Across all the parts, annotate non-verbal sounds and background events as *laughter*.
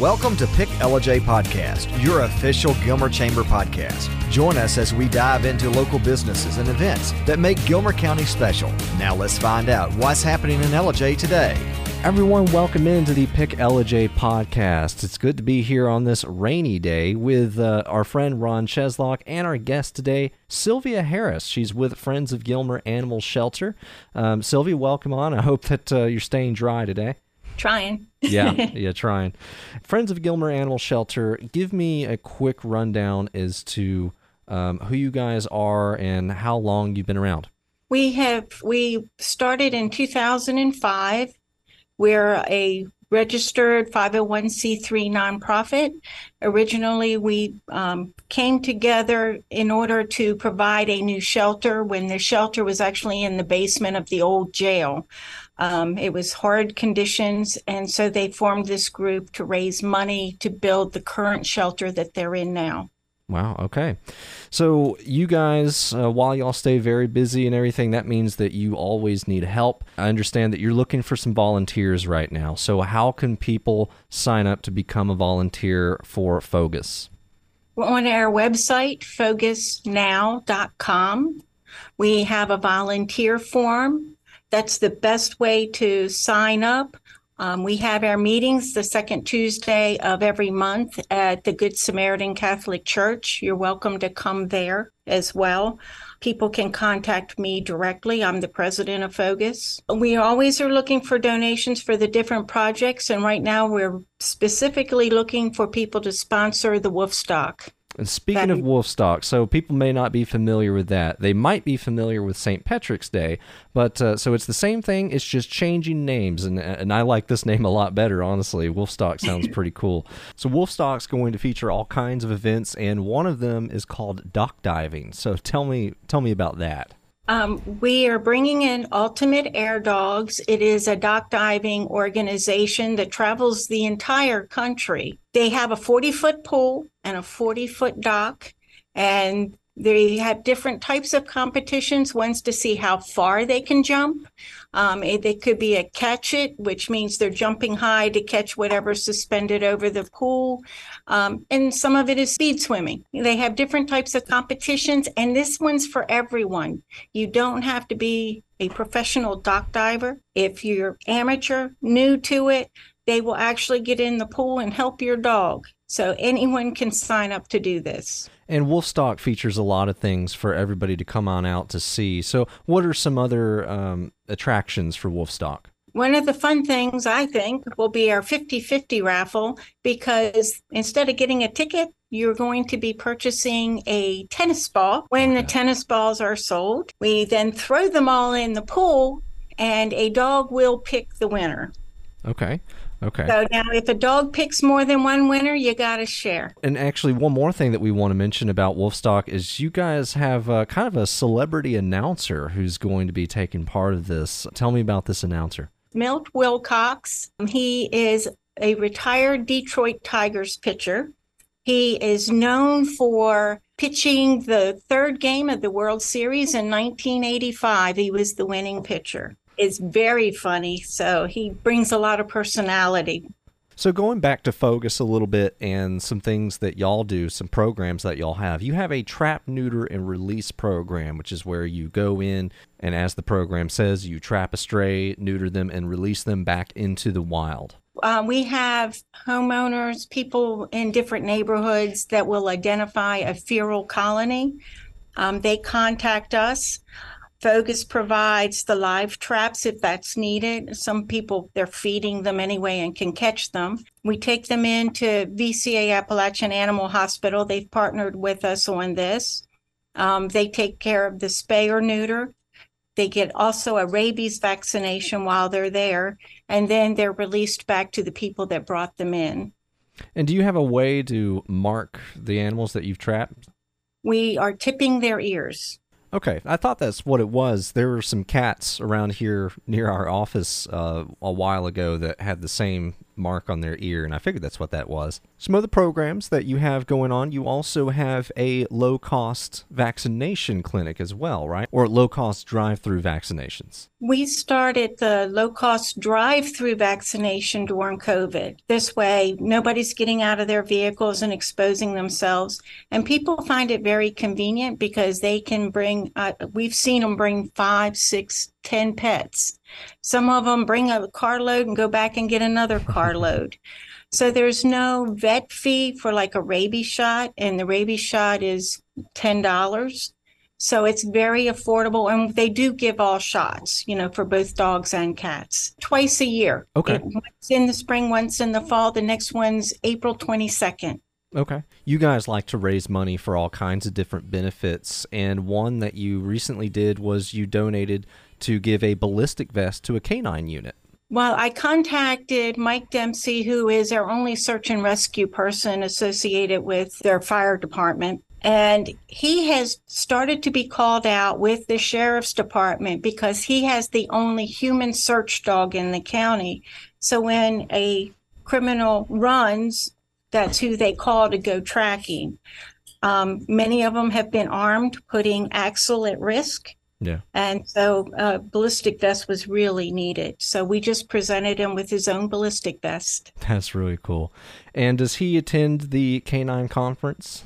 Welcome to Pick Ellijay Podcast, your official Gilmer Chamber podcast. Join us as we dive into local businesses and events that make Gilmer County special. Now let's find out what's happening in Ellijay today. Everyone, welcome into the Pick Ellijay podcast. It's good to be here on this rainy day with uh, our friend Ron Cheslock and our guest today, Sylvia Harris. She's with Friends of Gilmer Animal Shelter. Um, Sylvia, welcome on. I hope that uh, you're staying dry today. Trying. yeah, *laughs* yeah, trying. Friends of Gilmer Animal Shelter, give me a quick rundown as to um, who you guys are and how long you've been around. We have we started in 2005. We're a registered 501c3 nonprofit. Originally, we um, came together in order to provide a new shelter when the shelter was actually in the basement of the old jail. Um, it was hard conditions, and so they formed this group to raise money to build the current shelter that they're in now. Wow. Okay. So, you guys, uh, while y'all stay very busy and everything, that means that you always need help. I understand that you're looking for some volunteers right now. So, how can people sign up to become a volunteer for FOGAS? We're on our website, fogasnow.com. We have a volunteer form. That's the best way to sign up. Um, we have our meetings the second Tuesday of every month at the Good Samaritan Catholic Church. You're welcome to come there as well. People can contact me directly. I'm the president of FOGAS. We always are looking for donations for the different projects, and right now we're specifically looking for people to sponsor the Wolfstock. And speaking of Wolfstock, so people may not be familiar with that. They might be familiar with St. Patrick's Day, but uh, so it's the same thing. It's just changing names, and and I like this name a lot better. Honestly, Wolfstock sounds pretty cool. *laughs* So Wolfstock's going to feature all kinds of events, and one of them is called dock diving. So tell me tell me about that. Um, we are bringing in Ultimate Air Dogs. It is a dock diving organization that travels the entire country. They have a 40 foot pool and a 40 foot dock, and they have different types of competitions. One's to see how far they can jump. Um, they could be a catch it, which means they're jumping high to catch whatever's suspended over the pool. Um, and some of it is speed swimming. They have different types of competitions, and this one's for everyone. You don't have to be a professional dock diver. If you're amateur, new to it, they will actually get in the pool and help your dog. So anyone can sign up to do this. And Wolfstock features a lot of things for everybody to come on out to see. So, what are some other um, attractions for Wolfstock? One of the fun things I think will be our 50 50 raffle because instead of getting a ticket, you're going to be purchasing a tennis ball. When the tennis balls are sold, we then throw them all in the pool and a dog will pick the winner. Okay. Okay. So now, if a dog picks more than one winner, you got to share. And actually, one more thing that we want to mention about Wolfstock is you guys have uh, kind of a celebrity announcer who's going to be taking part of this. Tell me about this announcer. Milt Wilcox. He is a retired Detroit Tigers pitcher. He is known for pitching the third game of the World Series in 1985. He was the winning pitcher is very funny. So he brings a lot of personality. So going back to FOGAS a little bit and some things that y'all do, some programs that y'all have. You have a trap, neuter, and release program, which is where you go in and as the program says, you trap a stray, neuter them, and release them back into the wild. Um, we have homeowners, people in different neighborhoods that will identify a feral colony. Um, they contact us. FOGAS provides the live traps if that's needed. Some people, they're feeding them anyway and can catch them. We take them into VCA Appalachian Animal Hospital. They've partnered with us on this. Um, they take care of the spay or neuter. They get also a rabies vaccination while they're there, and then they're released back to the people that brought them in. And do you have a way to mark the animals that you've trapped? We are tipping their ears. Okay, I thought that's what it was. There were some cats around here near our office uh, a while ago that had the same mark on their ear, and I figured that's what that was. Some other programs that you have going on, you also have a low cost vaccination clinic as well, right? Or low cost drive through vaccinations. We started the low cost drive through vaccination during COVID. This way, nobody's getting out of their vehicles and exposing themselves. And people find it very convenient because they can bring, uh, we've seen them bring five, six, ten pets. Some of them bring a carload and go back and get another *laughs* carload. So there's no vet fee for like a rabies shot, and the rabies shot is $10. So it's very affordable. And they do give all shots, you know, for both dogs and cats twice a year. Okay. Once in the spring, once in the fall. The next one's April 22nd. Okay. You guys like to raise money for all kinds of different benefits. And one that you recently did was you donated to give a ballistic vest to a canine unit. Well, I contacted Mike Dempsey, who is our only search and rescue person associated with their fire department. And he has started to be called out with the sheriff's department because he has the only human search dog in the county. So when a criminal runs, that's who they call to go tracking. Um, many of them have been armed, putting Axel at risk. Yeah. And so uh, ballistic vest was really needed. So we just presented him with his own ballistic vest. That's really cool. And does he attend the canine conference?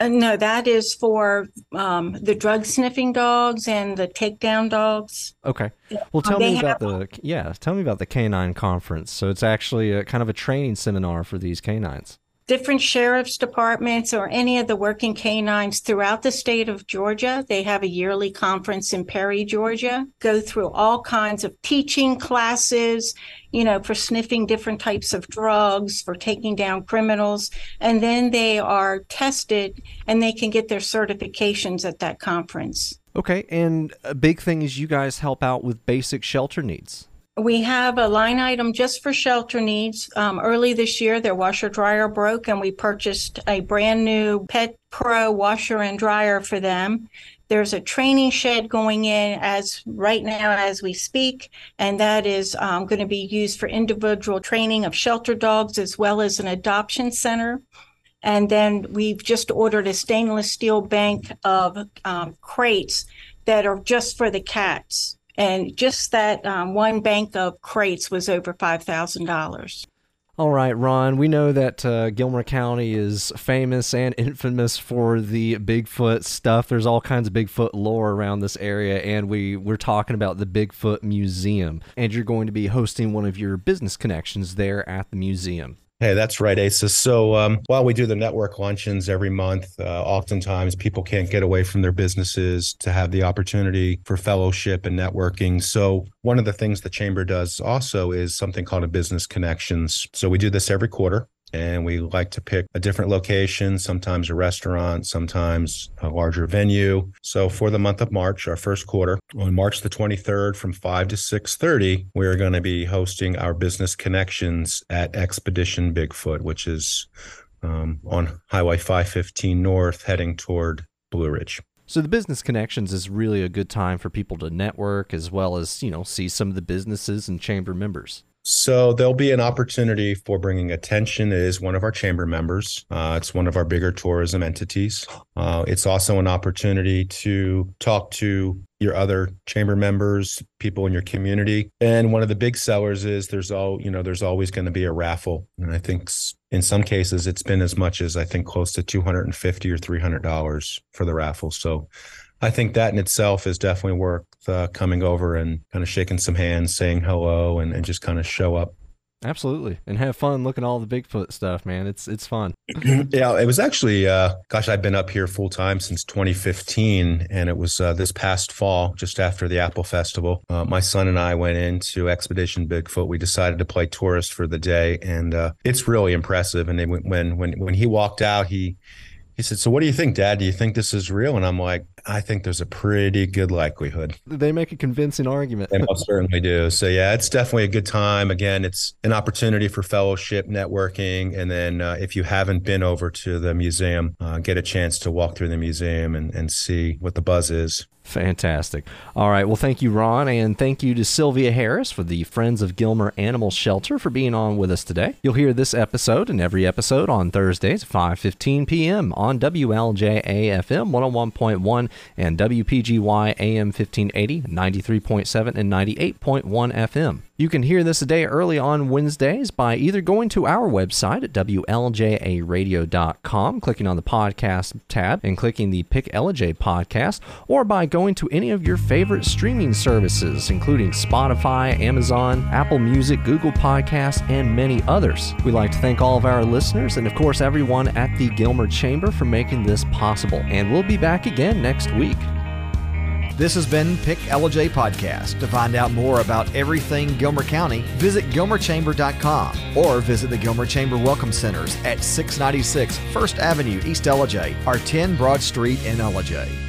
Uh, no, that is for um, the drug sniffing dogs and the takedown dogs. Okay. Well, tell me about the yeah. Tell me about the canine conference. So it's actually a kind of a training seminar for these canines different sheriff's departments or any of the working canines throughout the state of Georgia. They have a yearly conference in Perry, Georgia, go through all kinds of teaching classes, you know, for sniffing different types of drugs, for taking down criminals. And then they are tested and they can get their certifications at that conference. Okay. And a big thing is you guys help out with basic shelter needs. We have a line item just for shelter needs. Um, early this year, their washer dryer broke, and we purchased a brand new Pet Pro washer and dryer for them. There's a training shed going in as right now as we speak, and that is um, going to be used for individual training of shelter dogs as well as an adoption center. And then we've just ordered a stainless steel bank of um, crates that are just for the cats and just that um, one bank of crates was over $5,000. All right, Ron, we know that uh, Gilmer County is famous and *laughs* infamous for the Bigfoot stuff. There's all kinds of Bigfoot lore around this area, and we, we're talking about the Bigfoot Museum. And you're going to be hosting one of your business connections there at the museum. Hey, that's right, Asa. So um, while we do the network luncheons every month, uh, oftentimes people can't get away from their businesses to have the opportunity for fellowship and networking. So one of the things the chamber does also is something called a business connections. So we do this every quarter and we like to pick a different location, sometimes a restaurant, sometimes a larger venue. So for the month of March, our first quarter, on March the 23rd from 5 to 6:30, we're going to be hosting our business connections at Expedition Bigfoot, which is um, on Highway 515 North heading toward Blue Ridge. So the business connections is really a good time for people to network as well as, you know, see some of the businesses and chamber members. So there'll be an opportunity for bringing attention. It is one of our chamber members. Uh, it's one of our bigger tourism entities. Uh, it's also an opportunity to talk to your other chamber members, people in your community. And one of the big sellers is there's all you know there's always going to be a raffle, and I think in some cases it's been as much as I think close to two hundred and fifty or three hundred dollars for the raffle. So I think that in itself is definitely worth uh, coming over and kind of shaking some hands, saying hello, and, and just kind of show up. Absolutely, and have fun looking at all the Bigfoot stuff, man. It's it's fun. *clears throat* yeah, it was actually, uh, gosh, I've been up here full time since 2015, and it was uh, this past fall, just after the Apple Festival. Uh, my son and I went into Expedition Bigfoot. We decided to play tourist for the day, and uh, it's really impressive. And they, when when when he walked out, he he said, "So what do you think, Dad? Do you think this is real?" And I'm like, "I think there's a pretty good likelihood." They make a convincing argument. they most certainly do. So yeah, it's definitely a good time. Again, it's an opportunity for fellowship, networking, and then uh, if you haven't been over to the museum, uh, get a chance to walk through the museum and, and see what the buzz is. Fantastic. All right. Well, thank you, Ron, and thank you to Sylvia Harris for the Friends of Gilmer Animal Shelter for being on with us today. You'll hear this episode and every episode on Thursdays at 5:15 p.m. on WLJA FM 101.1 and WPGY AM 1580, 93.7 and 98.1 FM. You can hear this a day early on Wednesdays by either going to our website at WLJAradio.com, clicking on the podcast tab and clicking the Pick Ellijay podcast, or by going to any of your favorite streaming services, including Spotify, Amazon, Apple Music, Google Podcasts, and many others. We'd like to thank all of our listeners and, of course, everyone at the Gilmer Chamber for making this possible. And we'll be back again next week. This has been Pick Ellijay Podcast. To find out more about everything Gilmer County, visit gilmerchamber.com or visit the Gilmer Chamber Welcome Centers at 696 First Avenue, East Ellijay, or 10 Broad Street in Ellijay.